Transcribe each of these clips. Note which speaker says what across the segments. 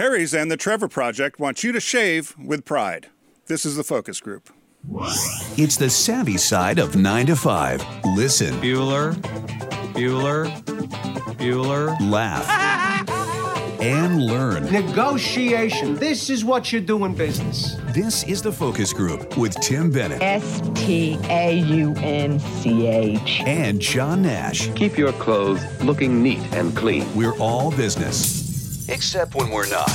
Speaker 1: Harry's and the Trevor Project want you to shave with pride. This is the focus group.
Speaker 2: It's the savvy side of 9 to 5. Listen,
Speaker 3: Bueller, Bueller, Bueller.
Speaker 2: laugh, and learn.
Speaker 4: Negotiation. This is what you do in business.
Speaker 2: This is the focus group with Tim Bennett
Speaker 5: S T A U N C H.
Speaker 2: and John Nash.
Speaker 6: Keep your clothes looking neat and clean.
Speaker 2: We're all business, except when we're not.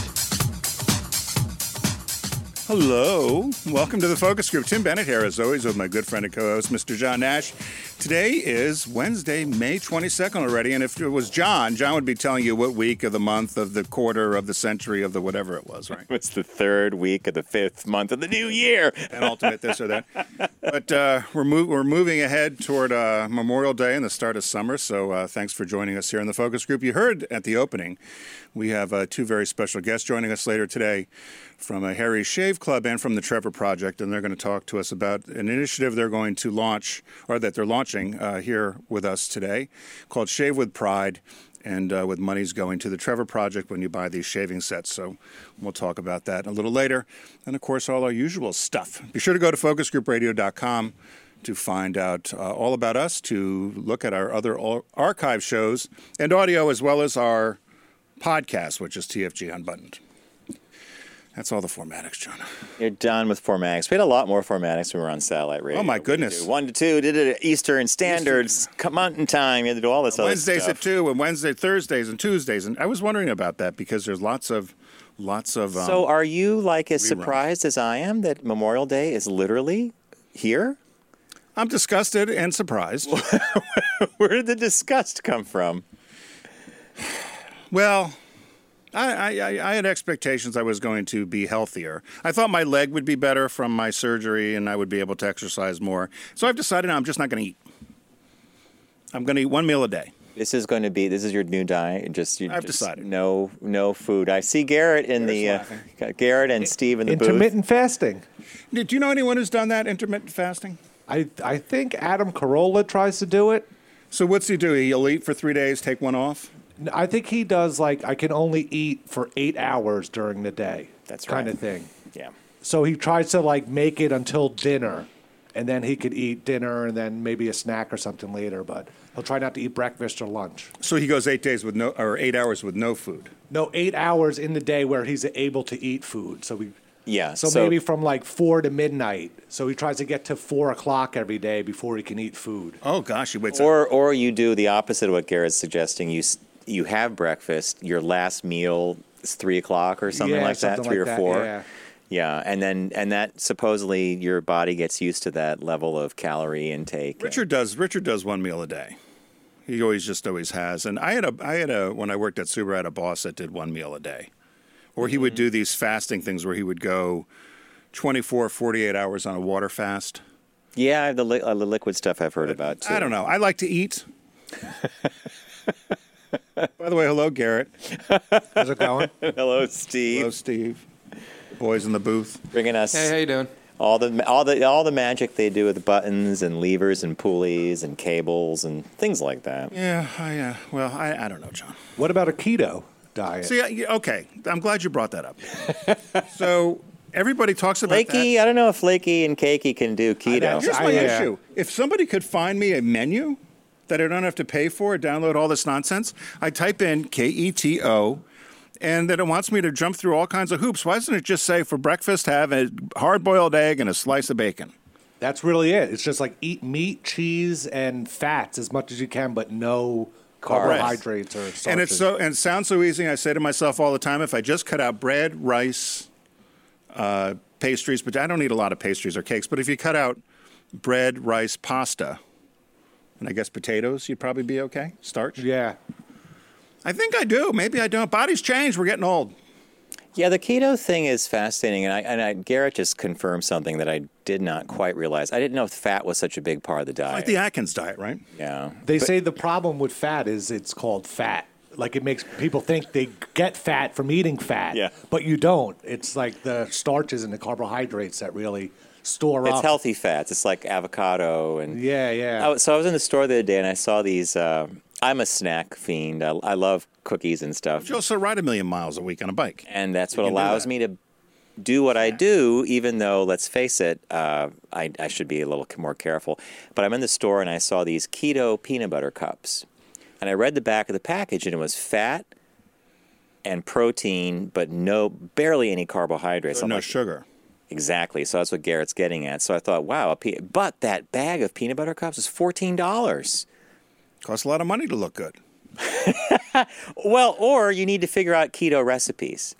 Speaker 1: Hello, welcome to the focus group. Tim Bennett here, as always, with my good friend and co-host, Mr. John Nash. Today is Wednesday, May 22nd already, and if it was John, John would be telling you what week of the month, of the quarter, of the century, of the whatever it was, right?
Speaker 7: It's the third week of the fifth month of the new year.
Speaker 1: penultimate this or that. But uh, we're, mov- we're moving ahead toward uh, Memorial Day and the start of summer. So uh, thanks for joining us here in the focus group. You heard at the opening, we have uh, two very special guests joining us later today from a Harry's Shave Club and from the Trevor Project, and they're going to talk to us about an initiative they're going to launch, or that they're launching uh, here with us today, called Shave with Pride and uh, with monies going to the Trevor Project when you buy these shaving sets. So we'll talk about that a little later. And of course, all our usual stuff. Be sure to go to focusgroupradio.com to find out uh, all about us, to look at our other archive shows and audio, as well as our podcast, which is TFG Unbuttoned. That's all the formatics, John.
Speaker 7: You're done with formatics. We had a lot more formatics when we were on satellite radio.
Speaker 1: Oh, my goodness.
Speaker 7: One to two, did it at Eastern Standards, come Mountain Time. You had to do all this other
Speaker 1: Wednesdays
Speaker 7: stuff.
Speaker 1: at two, and Wednesday, Thursdays, and Tuesdays. And I was wondering about that because there's lots of, lots of. Um,
Speaker 7: So are you like as
Speaker 1: reruns.
Speaker 7: surprised as I am that Memorial Day is literally here?
Speaker 1: I'm disgusted and surprised.
Speaker 7: Where did the disgust come from?
Speaker 1: Well, I, I, I I had expectations I was going to be healthier. I thought my leg would be better from my surgery and I would be able to exercise more. So I've decided I'm just not going to eat. I'm going to eat one meal a day.
Speaker 7: This is going to be this is your new diet. Just you
Speaker 1: I've
Speaker 7: just
Speaker 1: decided.
Speaker 7: no no food. I see Garrett in the uh, Garrett and Steve in the booth.
Speaker 8: Intermittent fasting.
Speaker 1: Do you know anyone who's done that intermittent fasting?
Speaker 8: I I think Adam Carolla tries to do it.
Speaker 1: So what's he do? He'll eat for three days, take one off.
Speaker 8: I think he does like I can only eat for eight hours during the day.
Speaker 7: That's
Speaker 8: kind
Speaker 7: right.
Speaker 8: of thing.
Speaker 7: Yeah.
Speaker 8: So he tries to like make it until dinner, and then he could eat dinner and then maybe a snack or something later. But he'll try not to eat breakfast or lunch.
Speaker 1: So he goes eight days with no, or eight hours with no food.
Speaker 8: No, eight hours in the day where he's able to eat food. So we.
Speaker 7: Yeah.
Speaker 8: So, maybe from like four to midnight. So he tries to get to four o'clock every day before he can eat food.
Speaker 1: Oh gosh, he waits.
Speaker 7: Or or you do the opposite of what Garrett's suggesting. You s- you have breakfast. Your last meal is three o'clock or something
Speaker 8: Yeah,
Speaker 7: like that, three
Speaker 8: like
Speaker 7: or
Speaker 8: that,
Speaker 7: four.
Speaker 8: yeah.
Speaker 7: Yeah, and then and that supposedly your body gets used to that level of calorie intake.
Speaker 1: Richard does. Richard does one meal a day. He always just always has. And I had a I had a when I worked at Subaru, I had a boss that did one meal a day, or he would do these fasting things where he would go 24, 48 hours on a water fast.
Speaker 7: Yeah, the li- uh, the liquid stuff I've heard about too.
Speaker 1: I don't know. I like to eat. By the way, hello Garrett.
Speaker 8: How's it going?
Speaker 7: Hello, Steve.
Speaker 1: Hello Steve. Boys in the booth.
Speaker 7: Bringing us
Speaker 3: Hey, how you doing?
Speaker 7: all the all the all the magic they do with buttons and levers and pulleys and cables and things like that.
Speaker 1: Yeah, I uh, well, I, I don't know, John.
Speaker 8: what about a keto diet?
Speaker 1: See, I- okay, I'm glad you brought that up. so everybody talks about that.
Speaker 7: Flaky, I don't know if Flaky and Cakey can do keto.
Speaker 1: Here's
Speaker 8: I-
Speaker 1: my
Speaker 8: yeah.
Speaker 1: issue. If somebody could find me a menu that I don't have to pay for, or download all this nonsense, I type in K E T O, and then it wants me to jump through all kinds of hoops. Why doesn't it just say for breakfast have a hard boiled egg and a slice of bacon?
Speaker 8: That's really it. It's just like eat meat, cheese, and fats as much as you can, but no carbohydrates or starches.
Speaker 1: And it's so and it sounds so easy. I say to myself all the time, if I just cut out bread, rice, uh, pastries, but I don't eat a lot of pastries or cakes. But if you cut out bread, rice, pasta, and I guess potatoes, you'd probably be okay. Starch.
Speaker 8: yeah.
Speaker 1: I think I do. Maybe I don't. Bodies change. We're getting old.
Speaker 7: Yeah, the keto thing is fascinating, and I, and I, Garrett just confirmed something that I did not quite realize. I didn't know fat was such a big part of the diet.
Speaker 1: Like the Atkins diet, right?
Speaker 7: yeah,
Speaker 8: They say the problem with fat is it's called fat. Like it makes people think they get fat from eating fat,
Speaker 7: Yeah.
Speaker 8: but you don't. It's like the starches and the carbohydrates that really store
Speaker 7: it's
Speaker 8: up.
Speaker 7: healthy fats. It's like avocado and
Speaker 8: Yeah, yeah.
Speaker 7: I so I was in the store the other day and I saw these uh, I'm a snack fiend. I, I love cookies and stuff,
Speaker 1: You also ride a million miles a week on a bike.
Speaker 7: and that's
Speaker 1: You
Speaker 7: what allows
Speaker 1: that.
Speaker 7: me to do what I do. Even though, let's face it, uh, I, I should be a little more careful. But I'm in the store and I saw these keto peanut butter cups, and I read the back of the package, and it was fat and protein, but no, barely any carbohydrates.
Speaker 1: So no
Speaker 7: like,
Speaker 1: sugar.
Speaker 7: Exactly. So that's what Garrett's getting at. So I thought, wow, a pe- but that bag of peanut butter cups is fourteen dollars.
Speaker 1: Costs a lot of money to look good.
Speaker 7: Well, or you need to figure out keto recipes.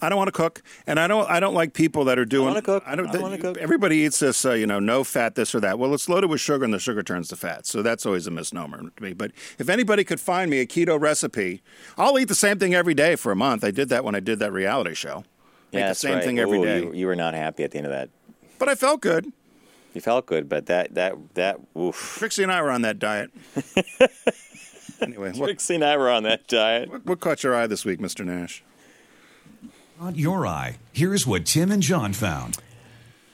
Speaker 1: I don't want to cook, and I don't. I don't like people that are doing.
Speaker 7: wanna cook.
Speaker 1: I don't.
Speaker 7: I wanna cook.
Speaker 1: Everybody eats this, uh, you know, no fat, this or that. Well, it's loaded with sugar, and the sugar turns to fat. So that's always a misnomer to me. But if anybody could find me a keto recipe, I'll eat the same thing every day for a month. I did that when I did that reality show. Make
Speaker 7: yeah,
Speaker 1: the same
Speaker 7: right.
Speaker 1: thing every
Speaker 7: Ooh,
Speaker 1: day.
Speaker 7: You, you were not happy at the end of that.
Speaker 1: But I felt good.
Speaker 7: You felt good, but that that that oof.
Speaker 1: Trixie and I were on that diet. anyway, what,
Speaker 7: Trixie and I were on that diet.
Speaker 1: what, what caught your eye this week, Mr. Nash?
Speaker 2: Not your eye. Here's what Tim and John found.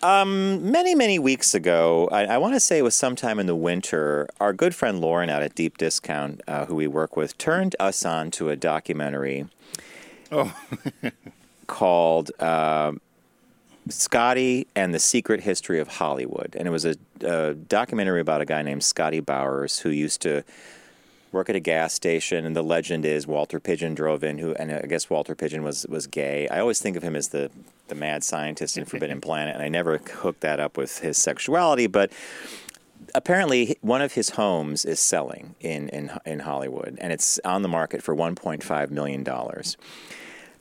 Speaker 7: Um, Many, many weeks ago, I, I want to say it was sometime in the winter, our good friend Lauren out at Deep Discount, uh, who we work with, turned us on to a documentary
Speaker 1: Oh,
Speaker 7: called uh, Scotty and the Secret History of Hollywood. And it was a, a documentary about a guy named Scotty Bowers who used to work at a gas station. And the legend is Walter Pidgeon drove in, who, and I guess Walter Pidgeon was, was gay. I always think of him as the, the mad scientist in Forbidden Planet, and I never hooked that up with his sexuality. But apparently one of his homes is selling in, in in Hollywood, and it's on the market for 1.5 million dollars.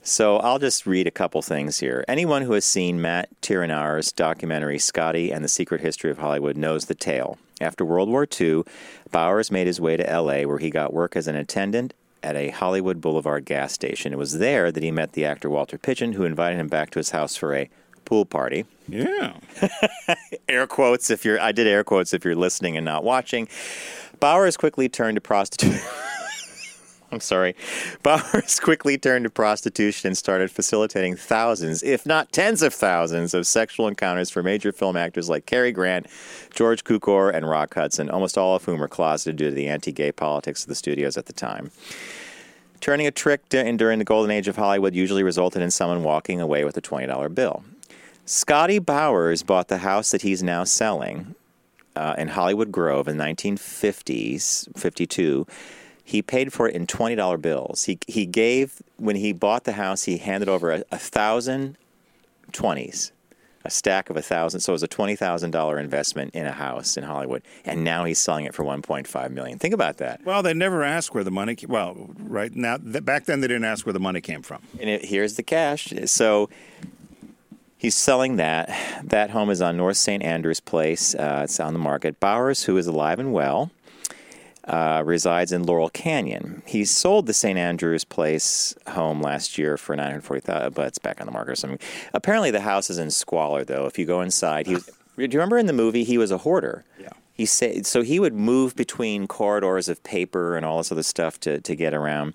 Speaker 7: So I'll just read a couple things here. Anyone who has seen Matt Tyrnauer's documentary Scotty and the Secret History of Hollywood knows the tale. After World War II, Bowers made his way to L.A., where he got work as an attendant at a Hollywood Boulevard gas station. It was there that he met the actor Walter Pidgeon, who invited him back to his house for a pool party
Speaker 1: yeah.
Speaker 7: air quotes if you're I did air quotes if you're listening and not watching. Bowers quickly turned to prostitution. I'm sorry. Bowers quickly turned to prostitution and started facilitating thousands, if not tens of thousands, of sexual encounters for major film actors like Cary Grant, George Cukor, and Rock Hudson, almost all of whom were closeted due to the anti gay politics of the studios at the time. Turning a trick dur- during the golden age of Hollywood usually resulted in someone walking away with a $20 bill. Scotty Bowers bought the house that he's now selling uh, in Hollywood Grove in 1950s, 52. He paid for it in $20 bills. He, he gave, when he bought the house, he handed over a, a thousand 20s, a stack of a thousand. So it was a $20,000 investment in a house in Hollywood. And now he's selling it for 1.5 million. Think about that.
Speaker 1: Well, they never ask where the money. Well, right now, th- back then they didn't ask where the money came from.
Speaker 7: And it, here's the cash. So he's selling that. That home is on North St. Andrews Place. Uh, it's on the market. Bowers, who is alive and well, uh, resides in Laurel Canyon. He sold the St. Andrews Place home last year for nine hundred forty thousand, but it's back on the market or something. Apparently, the house is in squalor. Though, if you go inside, he was, do you remember in the movie he was a hoarder?
Speaker 1: Yeah.
Speaker 7: He said so. He would move between corridors of paper and all this other stuff to to get around.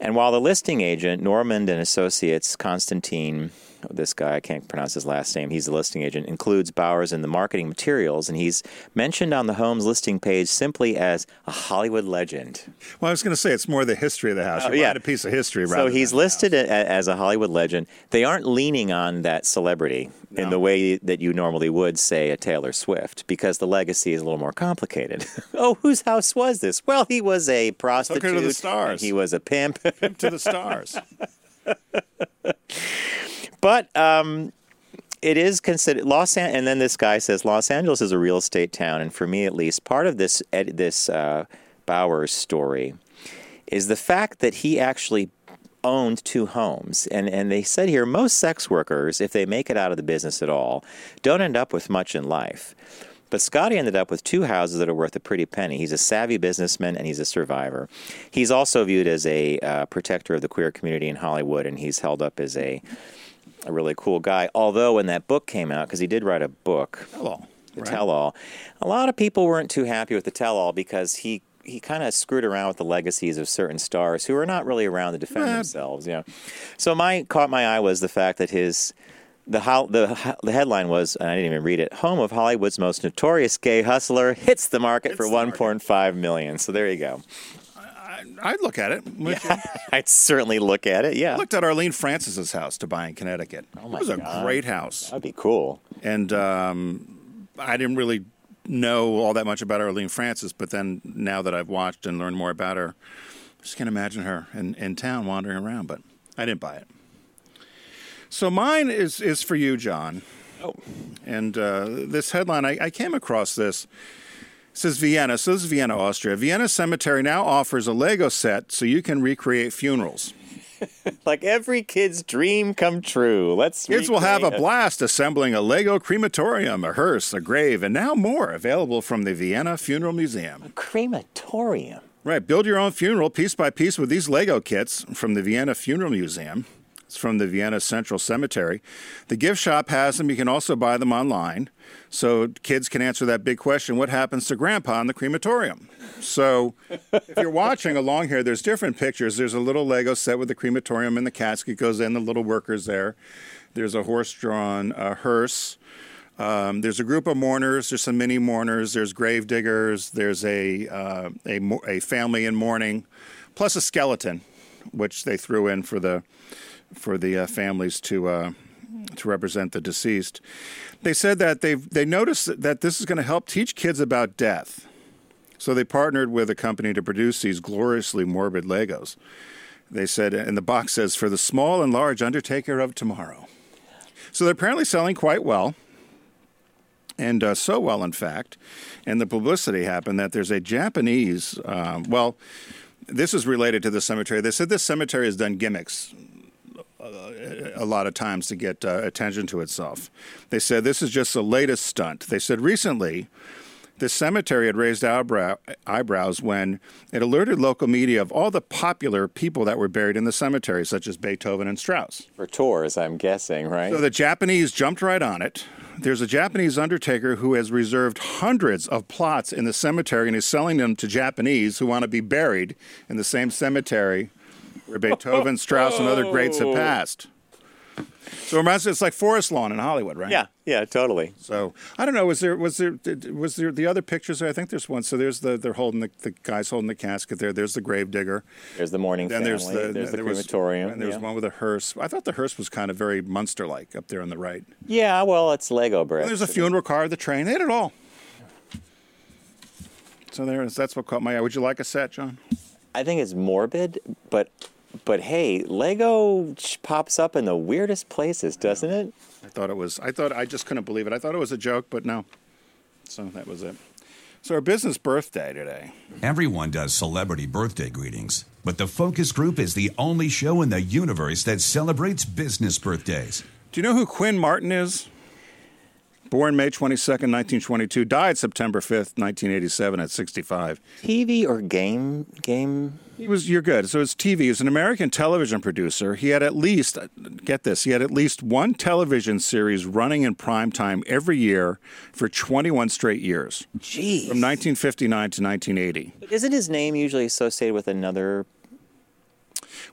Speaker 7: And while the listing agent, Normand and Associates, Constantine, this guy, I can't pronounce his last name, he's the listing agent, includes Bowers in the marketing materials, and he's mentioned on the home's listing page simply as a Hollywood legend.
Speaker 1: Well, I was going to say it's more the history of the house.
Speaker 7: Oh,
Speaker 1: You're
Speaker 7: yeah.
Speaker 1: a piece of history.
Speaker 7: right?
Speaker 1: So
Speaker 7: he's listed a- as a Hollywood legend. They aren't leaning on that celebrity in the way that you normally would say a Taylor Swift because the legacy is a little more complicated. oh, whose house was this? Well, he was a prostitute.
Speaker 1: to the
Speaker 7: and
Speaker 1: stars.
Speaker 7: He was a pimp.
Speaker 1: to the stars.
Speaker 7: But um, it is considered Los An- and then this guy says Los Angeles is a real estate town, and for me at least, part of this ed- this uh, Bowers story is the fact that he actually owned two homes, and and they said here most sex workers, if they make it out of the business at all, don't end up with much in life. But Scotty ended up with two houses that are worth a pretty penny. He's a savvy businessman and he's a survivor. He's also viewed as a uh, protector of the queer community in Hollywood, and he's held up as a a really cool guy. Although when that book came out, because he did write a book,
Speaker 1: Hello.
Speaker 7: the
Speaker 1: Right.
Speaker 7: tell-all, a lot of people weren't too happy with the tell-all because he he kind of screwed around with the legacies of certain stars who are not really around to defend themselves. You know, so my caught my eye was the fact that his. The, ho- the the headline was, and I didn't even read it. Home of Hollywood's most notorious gay hustler hits the market for
Speaker 1: Hits market.
Speaker 7: 1.5 million. So there you go.
Speaker 1: I'd look at it. wouldn't?
Speaker 7: I'd certainly look at it. Yeah,
Speaker 1: I looked at Arlene Francis's house to buy in Connecticut.
Speaker 7: Oh my
Speaker 1: it was a
Speaker 7: God.
Speaker 1: great house,
Speaker 7: that'd be cool.
Speaker 1: and um, I didn't really know all that much about Arlene Francis. But then now that I've watched and learned more about her, I just can't imagine her in, in town wandering around. But I didn't buy it. So mine is is for you, John.
Speaker 7: Oh.
Speaker 1: And uh, this headline, I, I came across this. Says Vienna. So this is Vienna, Austria. Vienna Cemetery now offers a Lego set so you can recreate funerals.
Speaker 7: Like every kid's dream come true. Let's.
Speaker 1: Kids will have a blast assembling a Lego crematorium, a hearse, a grave, and now more available from the Vienna Funeral Museum.
Speaker 7: crematorium.
Speaker 1: Right, build your own funeral piece by piece with these Lego kits from the Vienna Funeral Museum. It's from the Vienna Central Cemetery. The gift shop has them. You can also buy them online. So kids can answer that big question what happens to grandpa in the crematorium? So if you're watching along here, there's different pictures. There's a little Lego set with the crematorium and the casket goes in, the little workers there. There's a horse drawn uh, hearse. Um, there's a group of mourners. There's some mini mourners. There's grave diggers. There's a, uh, a, a family in mourning, plus a skeleton, which they threw in for the for the uh, families to uh, to represent the deceased. They said that they they noticed that this is going to help teach kids about death. So they partnered with a company to produce these gloriously morbid Legos. They said, and the box says, for the small and large undertaker of tomorrow. So they're apparently selling quite well. And uh, so well, in fact, and the publicity happened that there's a Japanese, um, well, this is related to the cemetery. They said this cemetery has done gimmicks a lot of times to get uh, attention to itself. They said this is just the latest stunt. They said recently the cemetery had raised eyebrow, eyebrows when it alerted local media of all the popular people that were buried in the cemetery, such as Beethoven and Strauss.
Speaker 7: For tours, I'm guessing, right?
Speaker 1: So the Japanese jumped right on it. There's a Japanese undertaker who has reserved hundreds of plots in the cemetery and is selling them to Japanese who want to be buried in the same cemetery where Beethoven, Strauss, and other greats have oh. passed. So it reminds it's like Forest Lawn in Hollywood, right?
Speaker 7: yeah, yeah, totally.
Speaker 1: So I don't know. Was there was there did- was there the other pictures? there? I think there's one. So there's the they're holding the, the guys holding the casket there. There's the grave digger.
Speaker 7: There's the mourning
Speaker 1: Then
Speaker 7: family.
Speaker 1: there's the
Speaker 7: there's the
Speaker 1: there was-
Speaker 7: crematorium.
Speaker 1: and there's
Speaker 7: yeah.
Speaker 1: one with a hearse. I thought the hearse was kind of very Munster like up there on the right.
Speaker 7: yeah, well, it's Lego bricks.
Speaker 1: There's a funeral car, the train. They had it all. So there is. That's what caught my eye. Would you like a set, John?
Speaker 7: I think it's morbid, but but hey, Lego pops up in the weirdest places, doesn't it?
Speaker 1: I thought it was. I thought I just couldn't believe it. I thought it was a joke, but no. So that was it. So our business birthday today.
Speaker 2: Everyone does celebrity birthday greetings, but the Focus Group is the only show in the universe that celebrates business birthdays.
Speaker 1: Do you know who Quinn Martin is? Born May 22nd, 1922, died September 5th, 1987 at 65.
Speaker 7: TV or game game?
Speaker 1: He was you're good. So it's TV. He's an American television producer. He had at least uh, get this. He had at least one television series running in prime time every year for 21 straight years,
Speaker 7: Jeez.
Speaker 1: from 1959 to 1980.
Speaker 7: Isn't his name usually associated with another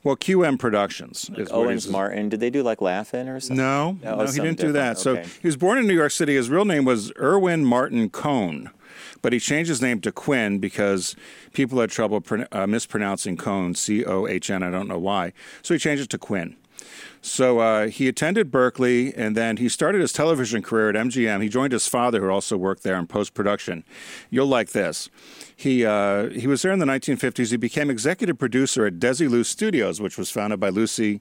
Speaker 1: Well, QM Productions is what
Speaker 7: Owens Martin? Did they do like Laugh-In or something?
Speaker 1: No,
Speaker 7: No,
Speaker 1: no, he didn't do that.
Speaker 7: different.
Speaker 1: So he was born in New York City. His real name was Irwin Martin Cohn, but he changed his name to Quinn because people had trouble pron- uh, mispronouncing Cohn, C O H N. I don't know why. So he changed it to Quinn. So uh, he attended Berkeley, and then he started his television career at MGM. He joined his father, who also worked there in post production. You'll like this. He uh, he was there in the 1950s. He became executive producer at Desilu Studios, which was founded by Lucy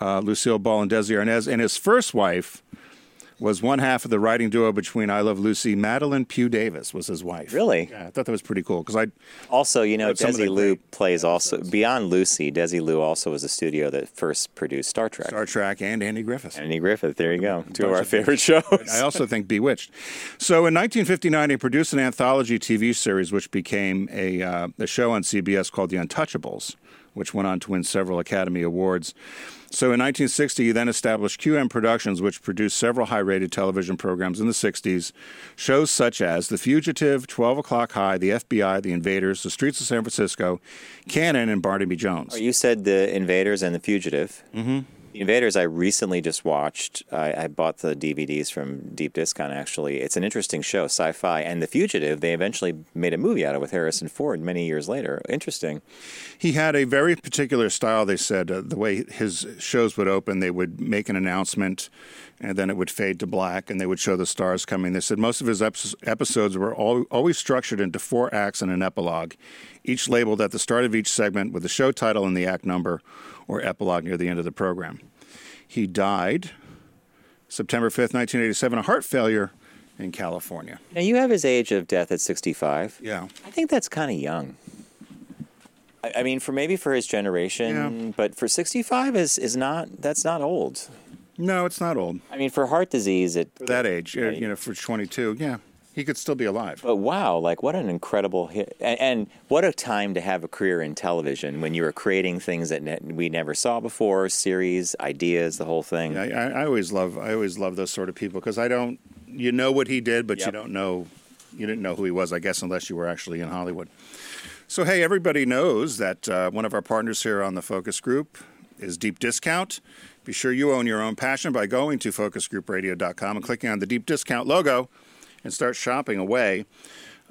Speaker 1: uh, Lucille Ball and Desi Arnaz, and his first wife was one half of the writing duo between I Love Lucy. Madelyn Pugh Davis was his wife.
Speaker 7: Really?
Speaker 1: Yeah, I thought that was pretty cool because I
Speaker 7: Also, you know,
Speaker 1: But some of the Desilu
Speaker 7: plays also beyond Lucy. Desilu also was a studio that first produced Star Trek.
Speaker 1: Star Trek and Andy Griffith.
Speaker 7: Andy Griffith. There you go. Two of our favorite shows.
Speaker 1: I also think Bewitched. So in 1959, he produced an anthology TV series which became a, uh, a show on CBS called The Untouchables, which went on to win several Academy Awards. So in 1960, he then established QM Productions, which produced several high rated television programs in the 60s. Shows such as The Fugitive, 12 O'Clock High, The FBI, The Invaders, The Streets of San Francisco, Cannon, and Barnaby Jones.
Speaker 7: You said the Invaders and the Fugitive. Mm-hmm. The Invaders, I recently just watched. I, I bought the DVDs from Deep Discount, actually. It's an interesting show, sci fi. And The Fugitive, they eventually made a movie out of it with Harrison Ford many years later. Interesting.
Speaker 1: He had a very particular style, they said. Uh, the way his shows would open, they would make an announcement and then it would fade to black and they would show the stars coming. They said most of his epi- episodes were all, always structured into four acts and an epilogue, each labeled at the start of each segment with the show title and the act number or epilogue near the end of the program. He died September 5th, 1987, a heart failure in California.
Speaker 7: Now, you have his age of death at 65.
Speaker 1: Yeah.
Speaker 7: I think that's kind of young. I, I mean, for maybe for his generation,
Speaker 1: Yeah.
Speaker 7: but for 65 is, is not, that's not old.
Speaker 1: No, it's not old.
Speaker 7: I mean, for heart disease, it,
Speaker 1: For that age, you know, for 22, yeah, he could still be alive.
Speaker 7: But wow, like what an incredible hit. And, and what a time to have a career in television when you were creating things that ne- we never saw before, series, ideas, the whole thing.
Speaker 1: I, I, I always love I always love those sort of people because I don't you know what he did, but you don't know you didn't know who he was, I guess, unless you were actually in Hollywood. So hey, everybody knows that uh, one of our partners here on the Focus Group is Deep Discount. Be sure you own your own passion by going to focusgroupradio.com and clicking on the Deep Discount logo and start shopping away.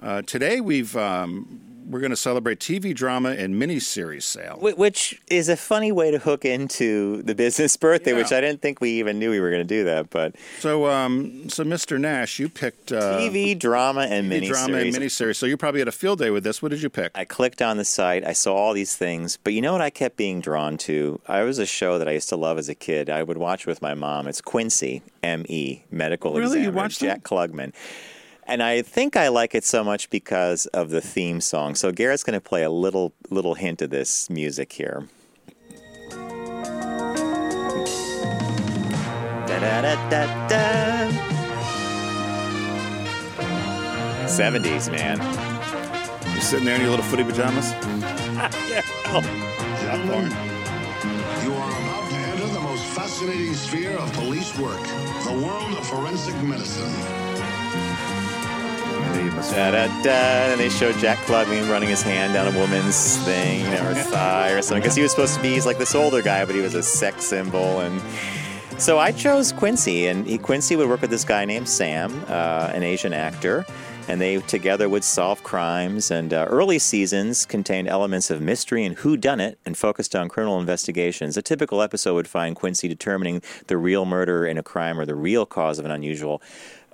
Speaker 1: Uh, today we've um, we're going to celebrate TV drama and miniseries sale.
Speaker 7: Which is a funny way to hook into the business birthday, which I didn't think we even knew we were going to do that. But
Speaker 1: So, um, so Mr. Nash, you picked uh,
Speaker 7: TV drama and
Speaker 1: TV
Speaker 7: miniseries.
Speaker 1: drama and miniseries. So you probably had a field day with this. What did you pick?
Speaker 7: I clicked on the site. I saw all these things, but you know what? I kept being drawn to. I was a show that I used to love as a kid. I would watch with my mom. It's Quincy, M.E. Medical
Speaker 1: Really? You
Speaker 7: Examiner,
Speaker 1: that?
Speaker 7: Jack Klugman. And I think I like it so much because of the theme song. So Garrett's going to play a little little hint of this music here. Da da da da da. 70s, man.
Speaker 1: You sitting there in your little footy pajamas?
Speaker 7: yeah. Oh.
Speaker 9: You are about to enter the most fascinating sphere of police work the world of forensic medicine.
Speaker 7: Da da da, and they show Jack Klugman running his hand down a woman's thing, you know, her thigh or something. Because he was supposed to be, he's like this older guy, but he was a sex symbol. And so I chose Quincy, and he, Quincy would work with this guy named Sam, uh, an Asian actor, and they together would solve crimes. And uh, early seasons contained elements of mystery and whodunit, and focused on criminal investigations. A typical episode would find Quincy determining the real murder in a crime or the real cause of an unusual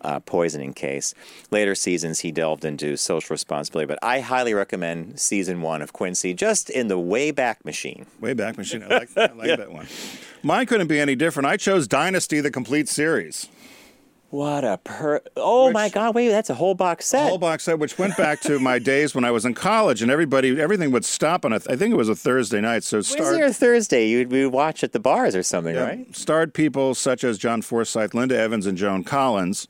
Speaker 7: uh, poisoning case. Later seasons, he delved into social responsibility, but I highly recommend season one of Quincy, just in the Wayback Machine.
Speaker 1: Way back machine. I like, I like that one. Mine couldn't be any different. I chose Dynasty, the complete series.
Speaker 7: What a per! Oh my God! Wait, that's a whole box set.
Speaker 1: whole box set, which went back to my days when I was in college, and everybody, everything would stop on a. I think it was a Thursday night. So starred,
Speaker 7: or Thursday, you'd we would watch at the bars or something,
Speaker 1: yeah,
Speaker 7: right?
Speaker 1: starred people such as John Forsythe, Linda Evans, and Joan Collins.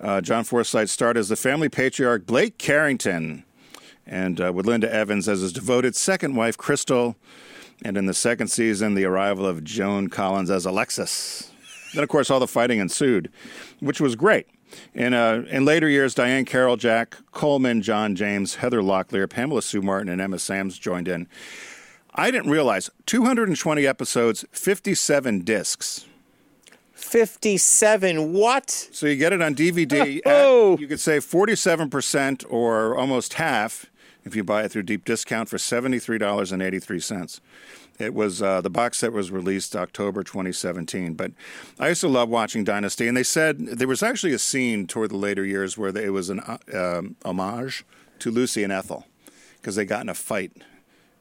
Speaker 1: Uh, John Forsythe starred as the family patriarch Blake Carrington, and uh, with Linda Evans as his devoted second wife Krystle, and in the second season, the arrival of Joan Collins as Alexis. Then, of course, all the fighting ensued, which was great. In, uh, in later years, Diahann Carroll, Jack Coleman, John James, Heather Locklear, Pamela Sue Martin, and Emma Samms joined in. I didn't realize 220 episodes, 57 discs.
Speaker 7: Fifty-seven. What?
Speaker 1: So you get it on DVD.
Speaker 7: Oh.
Speaker 1: at, you could say 47% or almost half if you buy it through deep discount for $73.83. It was uh, the box set was released October 2017. But I used to love watching Dynasty, and they said there was actually a scene toward the later years where it was an uh, um, homage to Lucy and Ethel because they got in a fight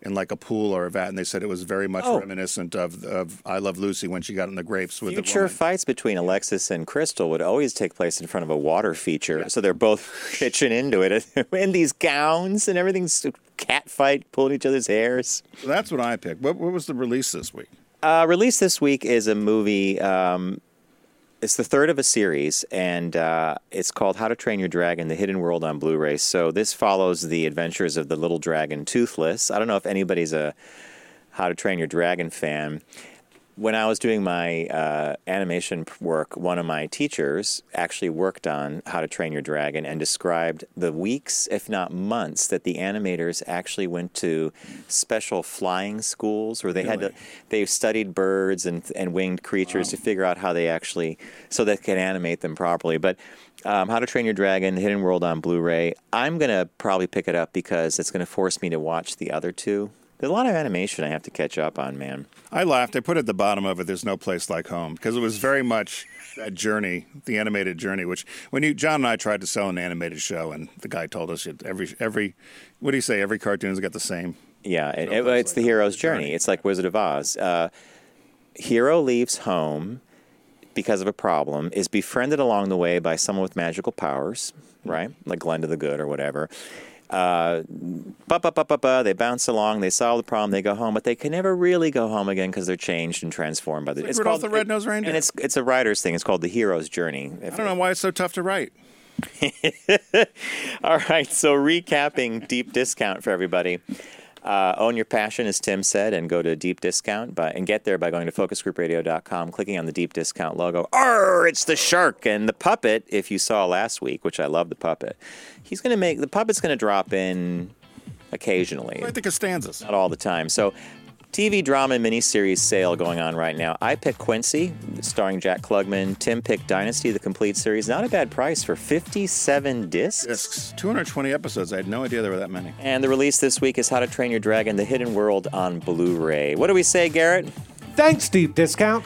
Speaker 1: in like a pool or a vat, and they said it was very much
Speaker 7: Oh.
Speaker 1: reminiscent of, of I Love Lucy when she got in the grapes with the
Speaker 7: Future
Speaker 1: woman.
Speaker 7: fights between Alexis and Krystle would always take place in front of a water feature, so they're both pitching into it in these gowns and everything's a cat fight, pulling each other's hairs.
Speaker 1: So that's what I picked. What, what was the release this week?
Speaker 7: Uh, released this week is a movie. Um, it's the third of a series, and uh, it's called How to Train Your Dragon: The Hidden World on Blu-ray. So this follows the adventures of the little dragon Toothless. I don't know if anybody's a How to Train Your Dragon fan. When I was doing my uh, animation work, one of my teachers actually worked on How to Train Your Dragon and described the weeks, if not months, that the animators actually went to special flying schools where they had to, they studied birds and, and winged creatures to figure out how they actually, so they could animate them properly. But um, How to Train Your Dragon, Hidden World on Blu-ray. I'm gonna probably pick it up because it's gonna force me to watch the other two. There's a lot of animation I have to catch up on, man.
Speaker 1: I laughed. I put at the bottom of it, "There's no place like home," because it was very much that journey, the animated journey. Which when you, John and I tried to sell an animated show, and the guy told us every every, what do you say? Every cartoon's got the same.
Speaker 7: Yeah, it, it- it's
Speaker 1: like
Speaker 7: the hero's
Speaker 1: journey.
Speaker 7: journey. It's like Wizard of Oz. Uh, hero leaves home because of a problem, is befriended along the way by someone with magical powers, right? Like Glinda the Good or whatever. Uh, ba ba ba ba ba. They bounce along. They solve the problem. They go home, but they can never really go home again because they're changed and transformed by the.
Speaker 1: like Rudolph the Red-Nosed Reindeer.
Speaker 7: and it's it's a writer's thing. It's called the hero's journey.
Speaker 1: I don't know why it's so tough to write.
Speaker 7: All right, so recapping deep discount for everybody. Uh, own your passion, as Tim said, and go to deep discount by, and get there by going to focusgroupradio.com, clicking on the deep discount logo. Arr, it's the shark and the puppet. If you saw last week, which I love the puppet, he's going to make the puppet's going to drop in occasionally
Speaker 1: Like the Costanzas.
Speaker 7: not all the time. So, TV drama and miniseries sale going on right now. I picked Quincy, starring Jack Klugman. Tim picked Dynasty, the complete series. Not a bad price for 57 discs.
Speaker 1: Discs, 220 episodes. I had no idea there were that many.
Speaker 7: And the release this week is How to Train Your Dragon: The Hidden World on Blu-ray. What do we say, Garrett?
Speaker 8: Thanks, Deep Discount.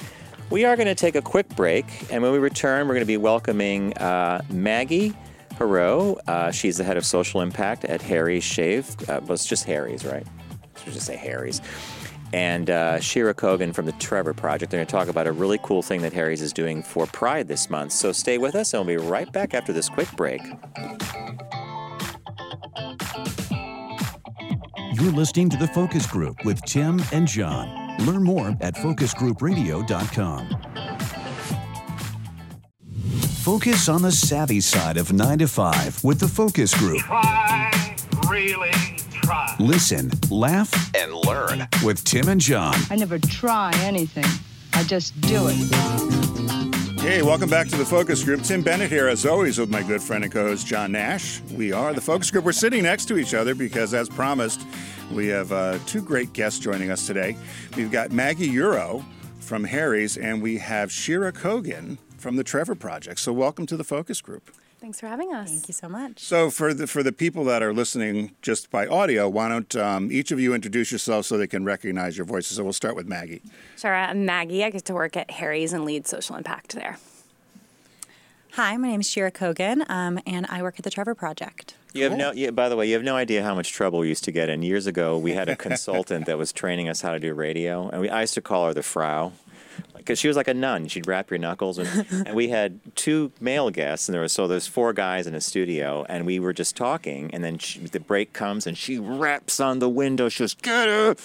Speaker 7: We are going to take a quick break, and when we return, we're going to be welcoming uh, Maggie Hureau. Uh, she's the head of social impact at Harry's Shave. Uh, well, it's just Harry's, right? Should just say Harry's. And uh, Shira Kogan from the Trevor Project. They're going to talk about a really cool thing that Harry's is doing for Pride this month. So stay with us, and we'll be right back after this quick break.
Speaker 2: You're listening to The Focus Group with Tim and John. Learn more at focusgroupradio.com. Focus on the savvy side of 9 to 5 with The Focus Group.
Speaker 9: Try, really try.
Speaker 2: Listen, laugh, and learn with Tim and John.
Speaker 5: I never try anything. I just do it.
Speaker 1: Hey, welcome back to the Focus Group. Tim Bennett here, as always, with my good friend and co-host John Nash. We are the Focus Group. We're sitting next to each other because, as promised, we have uh, two great guests joining us today. We've got Maggie Hureau from Harry's, and we have Shira Kogan from the Trevor Project. So, welcome to the Focus Group.
Speaker 10: Thanks for having us. Thank you so much.
Speaker 1: So, for the for the people that are listening just by audio, why don't um, each of you introduce yourselves so they can recognize your voices? So, we'll start with Maggie.
Speaker 10: Sure, I'm Maggie. I get to work at Harry's and lead social impact there.
Speaker 11: Hi, my name is Shira Kogan, um, and I work at the Trevor Project.
Speaker 7: You have no. You, by the way, you have no idea how much trouble we used to get in. Years ago, we had a consultant that was training us how to do radio, and we, I used to call her the Frau, because she was like a nun. She'd wrap your knuckles, and, and we had two male guests, and there was so there's four guys in a studio, and we were just talking, and then she, the break comes, and she raps on the window. She goes, "Get her!"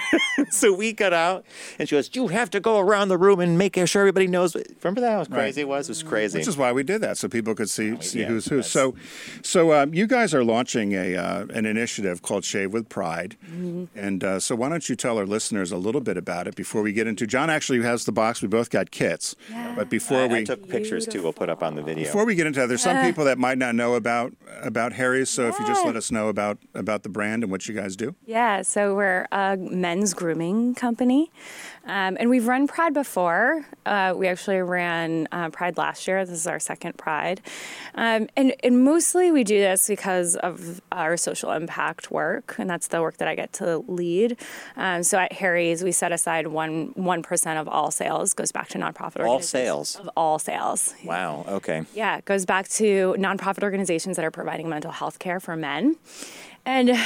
Speaker 7: so we got out, and she goes, "You have to go around the room and make sure everybody knows." Remember that? How crazy it was. It was crazy.
Speaker 1: Which is why we did that, so people could see see
Speaker 7: yeah,
Speaker 1: who's who. So, so um, you guys are launching a uh, an initiative called Shave with Pride, and uh, so why don't you tell our listeners a little bit about it before we get into? John actually has the box. We both got kits, but before
Speaker 7: I,
Speaker 1: we
Speaker 7: I took pictures too. We'll put up on the video.
Speaker 1: before we get into that, there's some people that might not know about about Harry's. So if you just let us know about about the brand and what you guys do.
Speaker 10: Yeah, so we're a men's grooming company. Um, and we've run Pride before. Uh, we actually ran uh, Pride last year. This is our second Pride. Um, and, and mostly we do this because of our social impact work, and that's the work that I get to lead. Um, so at Harry's, we set aside one, 1% of all sales goes back to nonprofit
Speaker 7: All
Speaker 10: organizations.
Speaker 7: sales.
Speaker 10: Of all sales.
Speaker 7: Wow. Okay.
Speaker 10: Yeah, it goes back to nonprofit organizations that are providing mental health care for men. And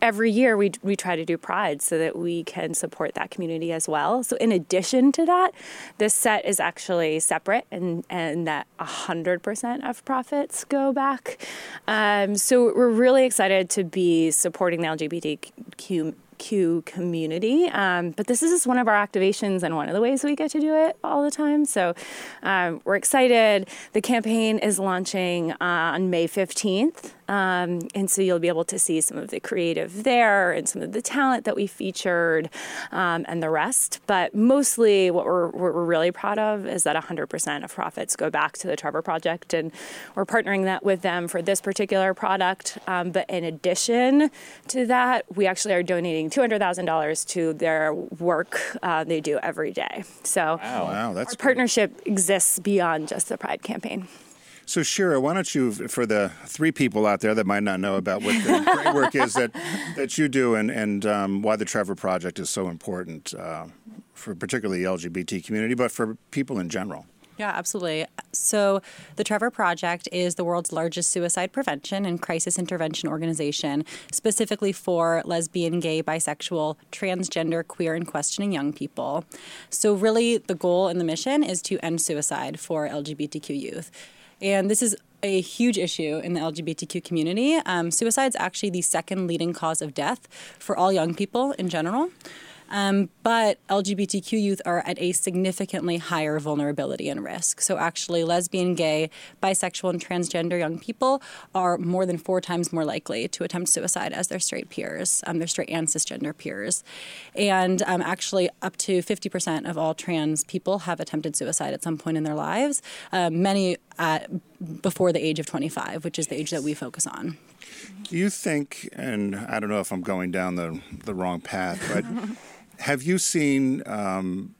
Speaker 10: every year we, we try to do Pride so that we can support that community as well. So, in addition to that, this set is actually separate and, and that 100% of profits go back. Um, so, we're really excited to be supporting the LGBTQ LGBTQ community. Um, but this is just one of our activations and one of the ways we get to do it all the time. So um, we're excited. The campaign is launching uh, on May 15th. Um, and so you'll be able to see some of the creative there and some of the talent that we featured um, and the rest. But mostly, what we're, what we're really proud of is that 100% of profits go back to the Trevor Project. And we're partnering that with them for this particular product. Um, but in addition to that, we actually are donating $200,000 to their work uh, they do every day. So
Speaker 1: Wow, that's
Speaker 10: our partnership exists beyond just the Pride campaign.
Speaker 1: So, Shira, why don't you, for the three people out there that might not know about what the great work is that, that you do and, and um, why the Trevor Project is so important uh, for particularly the LGBT community, but for people in general?
Speaker 11: Yeah, absolutely. So, the Trevor Project is the world's largest suicide prevention and crisis intervention organization, specifically for lesbian, gay, bisexual, transgender, queer, and questioning young people. So, really, the goal and the mission is to end suicide for LGBTQ youth. And this is a huge issue in the LGBTQ community. Um, suicide is actually the second leading cause of death for all young people in general. Um, but LGBTQ youth are at a significantly higher vulnerability and risk. So, actually, lesbian, gay, bisexual, and transgender young people are more than four times more likely to attempt suicide as their straight peers, um, their straight and cisgender peers. And um, actually, up to 50% of all trans people have attempted suicide at some point in their lives, uh, many at, before the age of 25, which is the age that we focus on.
Speaker 1: Do you think, and I don't know if I'm going down the, the wrong path, but have you seen um,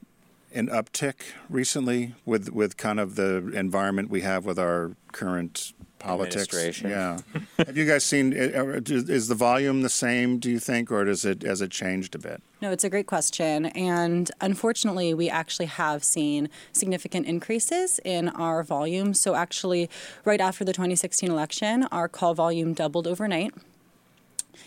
Speaker 1: an uptick recently with, with kind of the environment we have with our current politics?
Speaker 7: Administration.
Speaker 1: Yeah. have you guys seen, uh, is the volume the same, do you think, or does it, has it changed a bit?
Speaker 11: No, it's a great question. And unfortunately, we actually have seen significant increases in our volume. So, actually, right after the 2016 election, our call volume doubled overnight.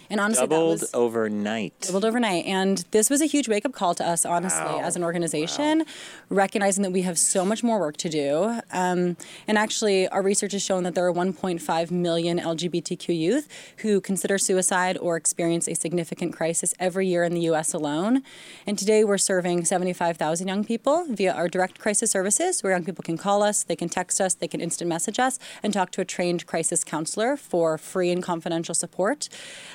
Speaker 11: And honestly,
Speaker 7: Doubled
Speaker 11: that was
Speaker 7: overnight.
Speaker 11: doubled overnight. And this was a huge wake up call to us, honestly,
Speaker 7: Wow.
Speaker 11: as an organization, recognizing that we have so much more work to do. Um, and actually, our research has shown that there are 1.5 million LGBTQ youth who consider suicide or experience a significant crisis every year in the US alone. And today, we're serving 75,000 young people via our direct crisis services, where young people can call us, they can text us, they can instant message us, and talk to a trained crisis counselor for free and confidential support.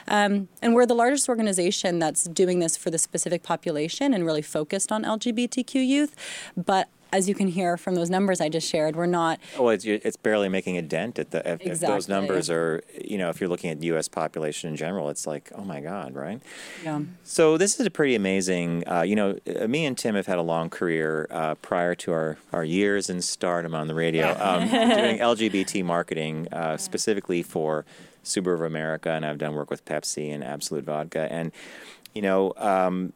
Speaker 11: Um, and we're the largest organization that's doing this for the specific population and really focused on LGBTQ youth. But as you can hear from those numbers I just shared, we're not.
Speaker 7: Oh, it's, it's barely making a dent at the. If, if those numbers are, you know, if you're looking at the U.S. population in general, it's like, oh my God, right?
Speaker 11: Yeah.
Speaker 7: So this is a pretty amazing. Uh, you know, uh, me and Tim have had a long career uh, prior to our, our years in stardom on the radio, um, doing LGBT marketing uh, specifically for Subaru of America, and I've done work with Pepsi and Absolut Vodka, and you know. Um,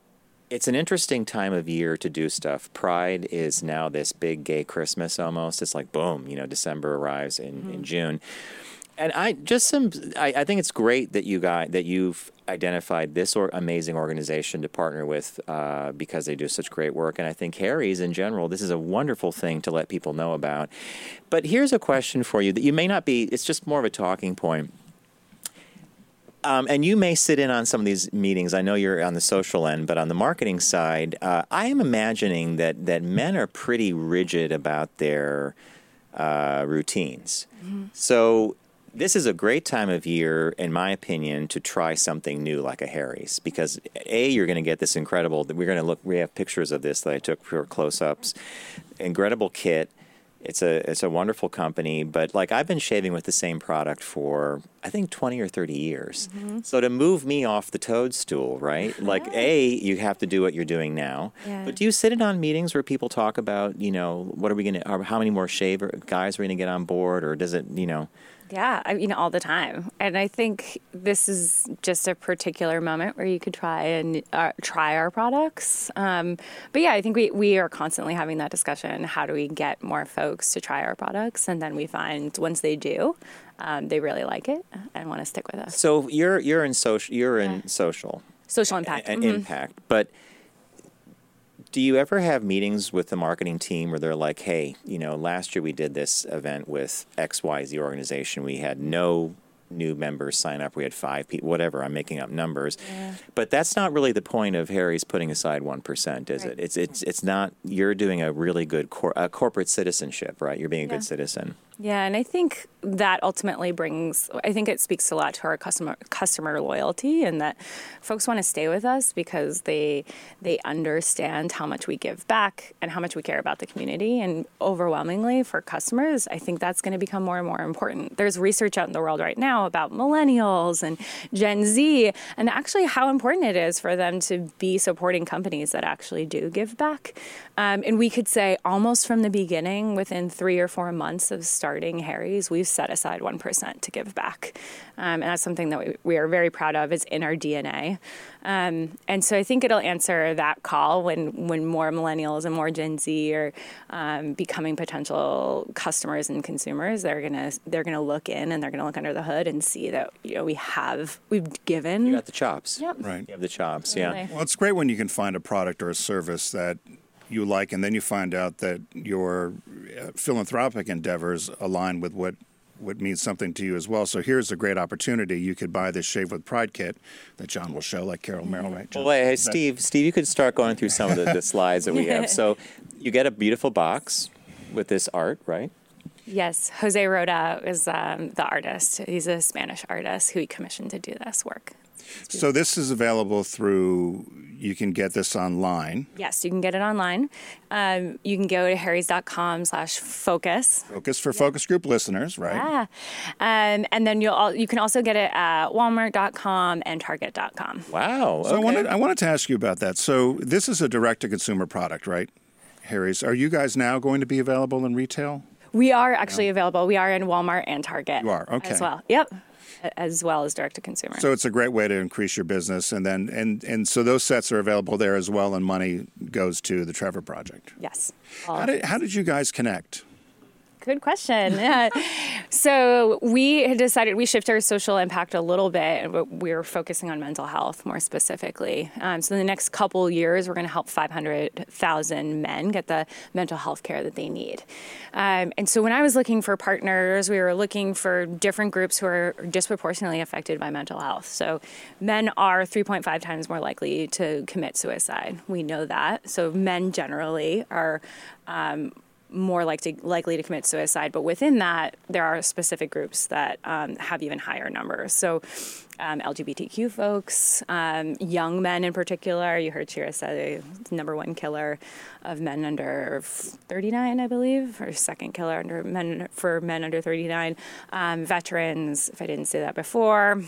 Speaker 7: it's an interesting time of year to do stuff. Pride is now this big gay Christmas almost. It's like boom, you know, December arrives in, in June. And I just some I, I think it's great that you got that you've identified this or amazing organization to partner with uh, because they do such great work. And I think Harry's in general, this is a wonderful thing to let people know about. But here's a question for you that you may not be. It's just more of a talking point. Um, and you may sit in on some of these meetings. I know you're on the social end, but on the marketing side, uh, I am imagining that that men are pretty rigid about their uh, routines. So this is a great time of year, in my opinion, to try something new like a Harry's because a you're going to get this incredible. We're going to look. We have pictures of this that I took for close-ups. Incredible kit. It's a it's a wonderful company, but like I've been shaving with the same product for I think 20 or 30 years. Mm-hmm. So to move me off the toadstool, right? Like a you have to do what you're doing now.
Speaker 10: Yeah.
Speaker 7: But do you sit in on meetings where people talk about, you know, what are we going to how many more shaver guys are we going to get on board or does it, you know,
Speaker 10: Yeah, I mean, all the time. And I think this is just a particular moment where you could try and uh, try our products. Um, but yeah, I think we, we are constantly having that discussion. How do we get more folks to try our products? And then we find once they do, um, they really like it and want to stick with us.
Speaker 7: So you're you're in social you're in social
Speaker 10: Social impact.
Speaker 7: and
Speaker 10: Mhm.
Speaker 7: impact, but do you ever have meetings with the marketing team where they're like, "Hey, you know, last year we did this event with XYZ organization. We had no new members sign up. We had five people, whatever. I'm making up numbers, but that's not really the point of Harry's putting aside one percent, is
Speaker 10: Right.
Speaker 7: it? It's it's it's not. You're doing a really good cor- uh, corporate citizenship, right? You're being a
Speaker 10: Yeah.
Speaker 7: good citizen.
Speaker 10: Yeah, and I think that ultimately brings. I think it speaks a lot to our customer customer loyalty, and that folks want to stay with us because they they understand how much we give back and how much we care about the community. And overwhelmingly for customers, I think that's going to become more and more important. There's research out in the world right now about millennials and Gen Z, and actually how important it is for them to be supporting companies that actually do give back. Um, and we could say almost from the beginning, within three or four months of starting Harry's, we've set aside 1% to give back. Um, and that's something that we, we are very proud of. It's in our DNA. Um, and so I think it'll answer that call when, when more millennials and more Gen Z are um, becoming potential customers and consumers. They're gonna they're gonna look in and they're gonna look under the hood and see that you know we have we've given.
Speaker 7: You got the chops.
Speaker 10: Yep.
Speaker 1: Right.
Speaker 7: You have the chops. Yeah.
Speaker 1: Well, it's great when you can find a product or a service that you like, and then you find out that your uh, philanthropic endeavors align with what what means something to you as well. So here's a great opportunity. You could buy this Shave with Pride kit that John will show, like Carol Merrill, right? John?
Speaker 7: Well, hey, hey,
Speaker 1: That-
Speaker 7: Steve, Steve, you could start going through some of the, the slides that we have. So you get a beautiful box with this art, right?
Speaker 10: Yes, Jose Roda is um, the artist. He's a Spanish artist who he commissioned to do this work.
Speaker 1: So this is available through. You can get this online.
Speaker 10: Yes, you can get it online. Um, you can go to harrys.com slash focus.
Speaker 1: Focus for focus group listeners, right?
Speaker 10: Yeah. Um, and then you'll al- you can also get it at walmart.com and target.com.
Speaker 7: Wow.
Speaker 1: So I wanted I wanted to ask you about that. So this is a direct to consumer product, right? Harry's. Are you guys now going to be available in retail?
Speaker 10: We are actually available. We are in Walmart and Target.
Speaker 1: You are, okay.
Speaker 10: As well. Yep. As well as direct to consumer.
Speaker 1: So it's a great way to increase your business, and then and and so those sets are available there as well, and money goes to the Trevor Project.
Speaker 10: yes.
Speaker 1: How did how did you guys connect?
Speaker 10: Good question. Yeah. so we had decided we shift our social impact a little bit, and we- we're focusing on mental health more specifically. Um, so in the next couple years, we're going to help 500,000 men get the mental health care that they need. Um, and so when I was looking for partners, we were looking for different groups who are disproportionately affected by mental health. So men are 3.5 times more likely to commit suicide. We know that. So men generally are. Um, more to, likely to commit suicide. But within that, there are specific groups that um, have even higher numbers. So, um, LGBTQ folks, um, young men in particular. You heard Shira say number one killer of men under 39, I believe, or second killer under men for men under 39. Um, veterans, if I didn't say that before.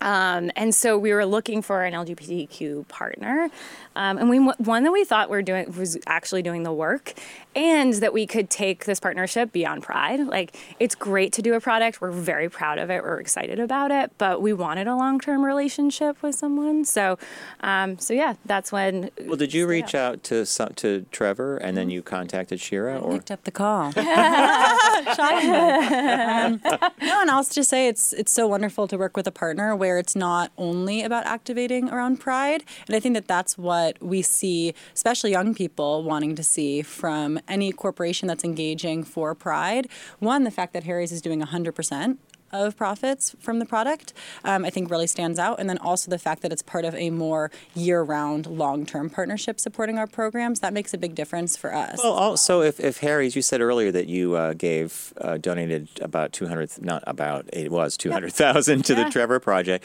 Speaker 10: Um, and so we were looking for an LGBTQ partner, um, and we one that we thought were doing was actually doing the work, and that we could take this partnership beyond Pride. Like it's great to do a product. We're very proud of it. We're excited about it, but we wanted a long term relationship with someone. So, um, so yeah, that's when.
Speaker 7: Well, did you reach out to some, to Trevor and then you contacted Shira, or
Speaker 11: picked up the call. um, no, and I'll just say it's it's so wonderful to work with a partner where it's not only about activating around pride, and I think that that's what we see, especially young people wanting to see from any corporation that's engaging for pride. One, the fact that Harry's is doing 100 percent of profits from the product, um, I think really stands out. And then also the fact that it's part of a more year round, long term partnership supporting our programs, that makes a big difference for us.
Speaker 7: Well, also, if, if Harry's, you said earlier that you uh, gave, uh, donated about 200, not about, it was 200,000 to the Trevor Project.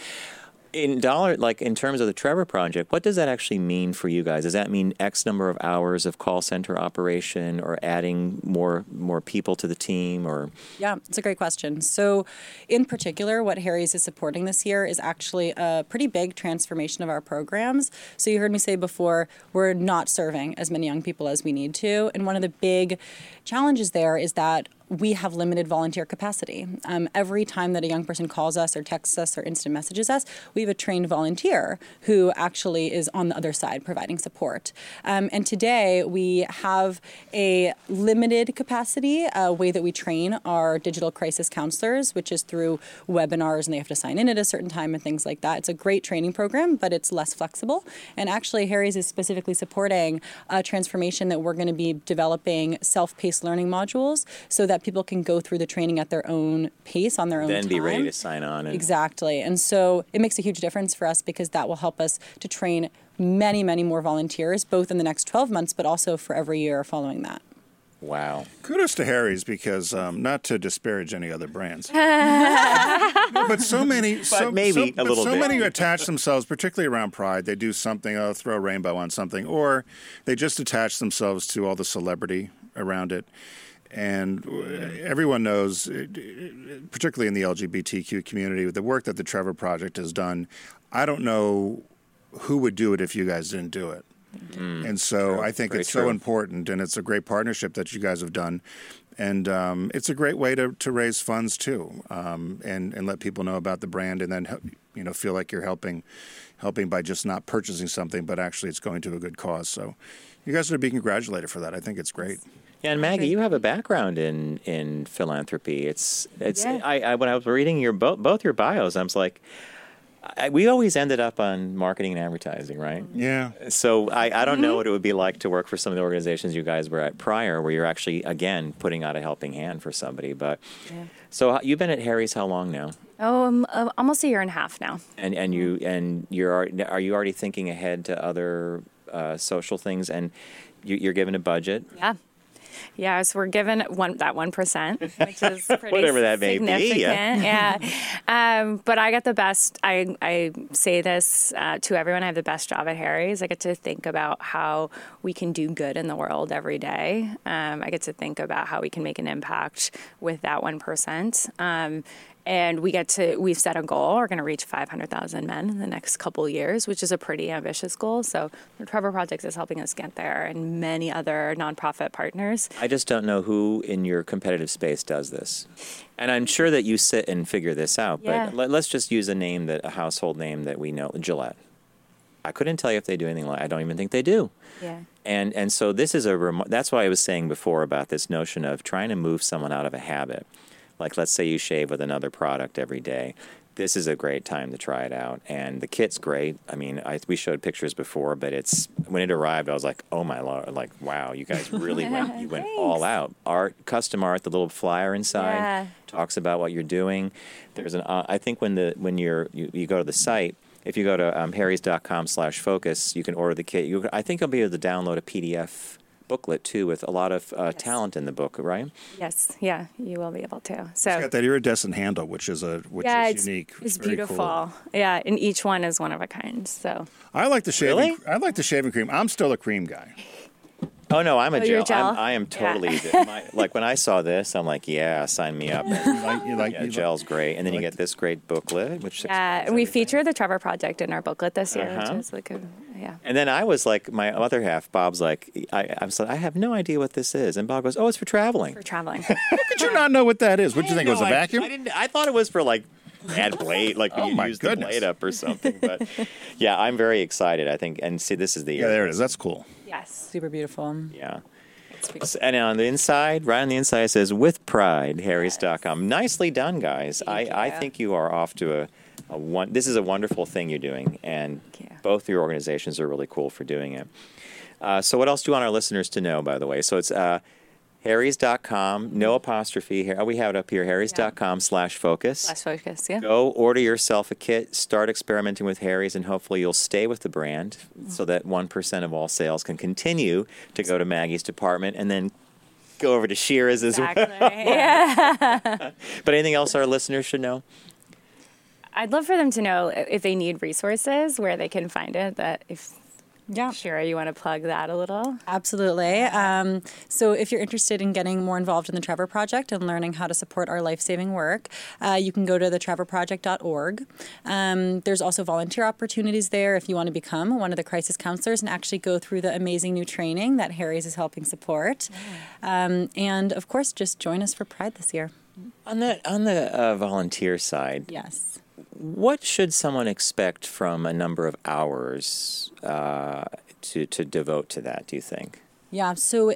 Speaker 7: In dollar, like in terms of the Trevor Project, what does that actually mean for you guys? Does that mean X number of hours of call center operation or adding more more people to the team or?
Speaker 11: Yeah, it's a great question. So, in particular, what Harry's is supporting this year is actually a pretty big transformation of our programs. So, you heard me say before, we're not serving as many young people as we need to. And one of the big challenges there is that we have limited volunteer capacity. Um, every time that a young person calls us or texts us or instant messages us, we have a trained volunteer who actually is on the other side providing support. Um, and today we have a limited capacity uh, way that we train our digital crisis counselors, which is through webinars and they have to sign in at a certain time and things like that. It's a great training program, but it's less flexible. And actually, Harry's is specifically supporting a transformation that we're going to be developing self paced learning modules so that that people can go through the training at their own pace on their own
Speaker 7: Then
Speaker 11: time.
Speaker 7: be ready to sign on. And,
Speaker 11: Exactly. And so it makes a huge difference for us because that will help us to train many, many more volunteers, both in the next 12 months, but also for every year following that.
Speaker 7: Wow.
Speaker 1: Kudos to Harry's because um, not to disparage any other brands, but so many, so,
Speaker 7: maybe
Speaker 1: so,
Speaker 7: a
Speaker 1: but
Speaker 7: little
Speaker 1: so
Speaker 7: bit.
Speaker 1: many attach themselves, particularly around Pride. They do something, oh, throw a rainbow on something, or they just attach themselves to all the celebrity around it. And everyone knows, uh, particularly in the LGBTQ community, the work that the Trevor Project has done. I don't know who would do it if you guys didn't do it. And so I think
Speaker 7: Very
Speaker 1: it's so important, and it's a great partnership that you guys have done. And um, it's a great way to, to raise funds too, um, and and let people know about the brand, and then help, you know feel like you're helping, helping by just not purchasing something, but actually it's going to a good cause. So, you guys are to be congratulated for that. I think it's great.
Speaker 7: Yeah, and Maggie, you have a background in in philanthropy. It's it's
Speaker 10: Yeah.
Speaker 7: I, I when I was reading your both both your bios, I was like, I, we always ended up on marketing and advertising, right?
Speaker 1: Yeah.
Speaker 7: So I, I don't
Speaker 10: Mm-hmm.
Speaker 7: know what it would be like to work for some of the organizations you guys were at prior, where you're actually again putting out a helping hand for somebody. But so you've been at Harry's how long now?
Speaker 10: Oh, um, uh, almost a year and a half now.
Speaker 7: And and you and you're are you already thinking ahead to other uh, social things? And you, you're given a budget.
Speaker 10: Yeah. Yeah, so we're given one that one percent, which is pretty
Speaker 7: Whatever that may be,
Speaker 10: significant.
Speaker 7: yeah.
Speaker 10: yeah. Um, but I get the best. I I say this uh, to everyone. I have the best job at Harry's. I get to think about how we can do good in the world every day. Um, I get to think about how we can make an impact with that one percent. Um, and we get to we've set a goal we're going to reach 500000 men in the next couple years which is a pretty ambitious goal so the trevor project is helping us get there and many other nonprofit partners
Speaker 7: I just don't know who in your competitive space does this. And I'm sure that you sit and figure this out, but
Speaker 10: Yeah.
Speaker 7: let, us just use a name that a household name that we know, Gillette. I couldn't tell you if they do anything like I don't even think they do.
Speaker 10: yeah
Speaker 7: And and so this is a rem- that's why I was saying before about this notion of trying to move someone out of a habit. Like let's say you shave with another product every day. This is a great time to try it out, and the kit's great. I mean, I, we showed pictures before, but it's when it arrived, I was like, "Oh my lord!" Like, wow, you guys really went you went all out. Art, custom art, the little flyer inside
Speaker 10: Yeah.
Speaker 7: talks about what you're doing. There's an uh, I think when the when you're you, you go to the site, if you go to um, harrys.com slash focus, you can order the kit. You, I think you'll be able to download a PDF booklet too with a lot of uh, talent in the book, right?
Speaker 10: yes yeah you will be able to so
Speaker 1: It's got that iridescent handle, which is a which
Speaker 10: yeah
Speaker 1: is
Speaker 10: it's,
Speaker 1: unique.
Speaker 10: it's
Speaker 1: very
Speaker 10: beautiful
Speaker 1: cool.
Speaker 10: yeah and each one is one of a kind so
Speaker 1: I like the shaving.
Speaker 7: Really?
Speaker 1: I like the shaving cream. I'm still a cream guy.
Speaker 7: Oh no, I'm a
Speaker 10: Oh, you're
Speaker 7: gel. I'm. I am
Speaker 10: Yeah.
Speaker 7: totally the- my, like when I saw this, I'm like, yeah, sign me up.
Speaker 1: You like, you like,
Speaker 7: yeah,
Speaker 1: you
Speaker 7: gel's great, and then you get this great booklet, which
Speaker 10: yeah and we
Speaker 7: everything.
Speaker 10: feature the trevor project in our booklet this year
Speaker 7: Uh-huh.
Speaker 10: which is like a yeah
Speaker 7: And then I was like, my other half, Bob's like, I, I was like, I have no idea what this is, and Bob goes, Oh, it's for traveling.
Speaker 10: for traveling
Speaker 1: How could you not know what that is? What do you think it was a
Speaker 7: No, I-
Speaker 1: vacuum?
Speaker 7: I, didn't. I thought it was for like add blade, like
Speaker 1: Oh,
Speaker 7: you
Speaker 1: my
Speaker 7: use
Speaker 1: goodness.
Speaker 7: the blade up or something. But yeah, I'm very excited. I think, and see, this is the
Speaker 1: yeah, there it is. That's cool.
Speaker 10: Yes
Speaker 11: Super beautiful.
Speaker 7: Yeah. S- And on the inside, right on the inside, it says "with pride," Harry's.com. Nicely done, guys. I, I think you are off to a, a one. This is a wonderful thing you're doing, and
Speaker 10: you.
Speaker 7: both your organizations are really cool for doing it. Uh, so, what else do you want our listeners to know? By the way, so it's uh, Harry's.com, no apostrophe here. Oh, we have it up here. Harry's.com slash focus.
Speaker 10: less focus yeah
Speaker 7: Go order yourself a kit, start experimenting with Harry's, and hopefully you'll stay with the brand mm-hmm. so that 1% of all sales can continue to go to Maggie's department and then go over to Shira's as well.
Speaker 10: exactly yeah
Speaker 7: But anything else our listeners should know?
Speaker 10: I'd love for them to know if they need resources where they can find it. That if
Speaker 11: Yeah.
Speaker 10: Shira, you want to plug that a little?
Speaker 11: Absolutely. Um, so, if you're interested in getting more involved in the Trevor Project and learning how to support our life saving work, uh, you can go to thetrevorproject.org. Um, there's also volunteer opportunities there if you want to become one of the crisis counselors and actually go through the amazing new training that Harry's is helping support. Um, and of course, just join us for Pride this year.
Speaker 7: On the, on the uh, volunteer side,
Speaker 11: Yes.
Speaker 7: What should someone expect from a number of hours uh, to, to devote to that, do you think?
Speaker 11: Yeah, so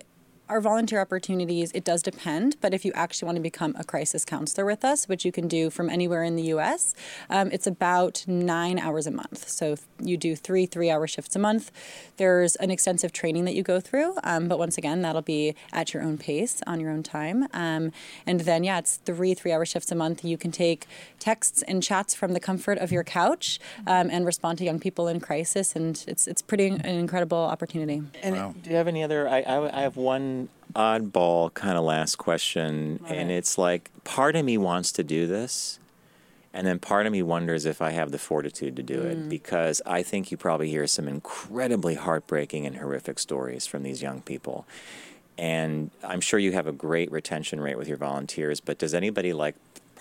Speaker 11: our volunteer opportunities, it does depend, but if you actually want to become a crisis counselor with us, which you can do from anywhere in the US, um, it's about nine hours a month. So you do three three hour shifts a month. There's an extensive training that you go through, um, but once again, that'll be at your own pace, on your own time. Um, and then, yeah, it's three three hour shifts a month. You can take texts and chats from the comfort of your couch um, and respond to young people in crisis, and it's, it's pretty an incredible opportunity.
Speaker 7: And do you have any other? I, I, I have one oddball kind of last question, and it's like part of me wants to do this, and then part of me wonders if I have the fortitude to do it
Speaker 12: Mm.
Speaker 7: because I think you probably hear some incredibly heartbreaking and horrific stories from these young people. And I'm sure you have a great retention rate with your volunteers, but does anybody like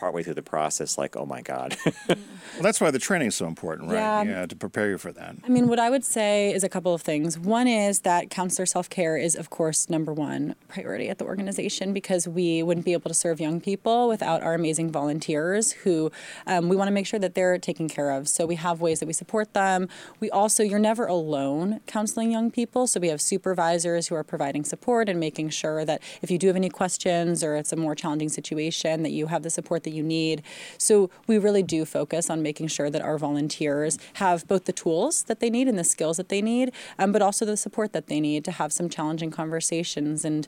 Speaker 7: partway through the process like, oh my God?
Speaker 1: Well, that's why the training is so important, right?
Speaker 11: Yeah.
Speaker 1: to prepare you for that.
Speaker 11: I mean, what I would say is a couple of things. One is that counselor self care is, of course, number one priority at the organization because we wouldn't be able to serve young people without our amazing volunteers who um, we want to make sure that they're taken care of. So we have ways that we support them. We also, you're never alone counseling young people. So we have supervisors who are providing support and making sure that if you do have any questions or it's a more challenging situation, that you have the support that you need. So we really do focus on making sure that our volunteers have both the tools that they need and the skills that they need, um, but also the support that they need to have some challenging conversations. And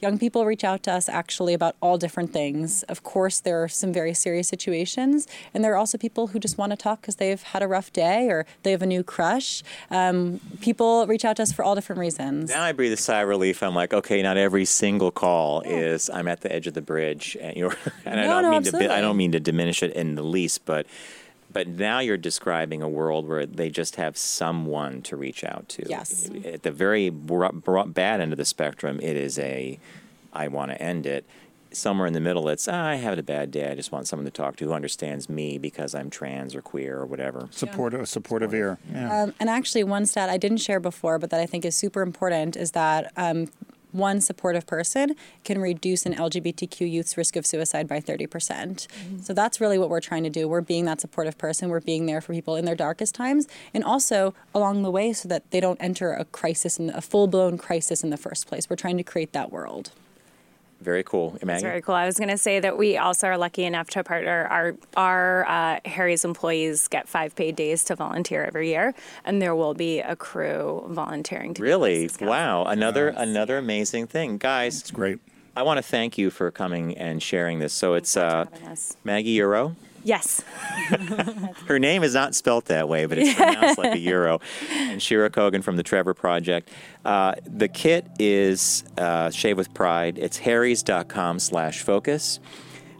Speaker 11: young people reach out to us actually about all different things. Of course, there are some very serious situations, and there are also people who just want to talk because they've had a rough day or they have a new crush. Um, people reach out to us for all different reasons.
Speaker 7: Now I breathe a sigh of relief. I'm like, okay, not every single call is I'm at the edge of the bridge, and you're. And I don't
Speaker 11: no,
Speaker 7: mean to. I don't mean to diminish it in the least, but. But now you're describing a world where they just have someone to reach out to.
Speaker 11: Yes.
Speaker 7: At the very br- br- bad end of the spectrum, it is a, I want to end it. Somewhere in the middle, it's ah, I had a bad day. I just want someone to talk to who understands me because I'm trans or queer or whatever.
Speaker 1: Support, Supportive, supportive ear. Yeah.
Speaker 11: Um, and actually, one stat I didn't share before, but that I think is super important, is that um, one supportive person can reduce an LGBTQ youth's risk of suicide by 30%. Mm-hmm. So that's really what we're trying to do. We're being that supportive person. We're being there for people in their darkest times, and also along the way so that they don't enter a crisis, in, a full blown crisis in the first place. We're trying to create that world.
Speaker 7: Very cool.
Speaker 10: It's
Speaker 7: Maggie?
Speaker 10: very cool. I was going to say that we also are lucky enough to partner. Our our uh, Harry's employees get five paid days to volunteer every year, and there will be a crew volunteering. To be
Speaker 7: Really? Wow. Another another amazing thing. Guys, it's
Speaker 1: great.
Speaker 7: I want to thank you for coming and sharing this. So it's uh. Maggie Hureau.
Speaker 10: Yes.
Speaker 7: Her name is not spelt that way, but it's pronounced like a euro. And Shira Kogan from the Trevor Project. Uh, the kit is uh, Shave with Pride. It's harrys.com slash focus.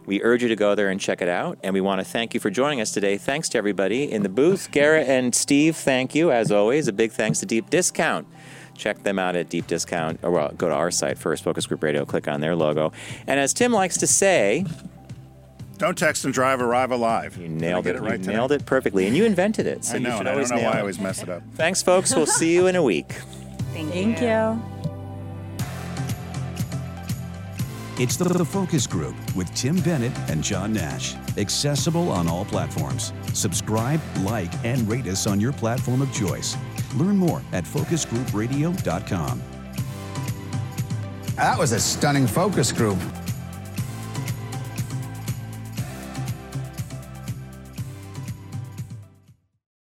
Speaker 7: We urge you to go there and check it out. And we want to thank you for joining us today. Thanks to everybody in the booth. Garrett and Steve, thank you. As always, a big thanks to Deep Discount. Check them out at Deep Discount, or well, go to our site first, Focus Group Radio, click on their logo. And as Tim likes to say,
Speaker 1: Don't text and drive, arrive alive. You
Speaker 7: nailed it.
Speaker 1: it right
Speaker 7: you nailed it perfectly. And you invented it. So
Speaker 1: I
Speaker 7: you should
Speaker 1: and I
Speaker 7: always
Speaker 1: don't know
Speaker 7: nail
Speaker 1: why I always mess it up.
Speaker 7: Thanks, folks. We'll see you in a week.
Speaker 10: Thank,
Speaker 11: Thank you.
Speaker 2: It's the, the Focus Group with Tim Bennett and John Nash. Accessible on all platforms. Subscribe, like, and rate us on your platform of choice. Learn more at focusgroupradio.com.
Speaker 13: That was a stunning focus group.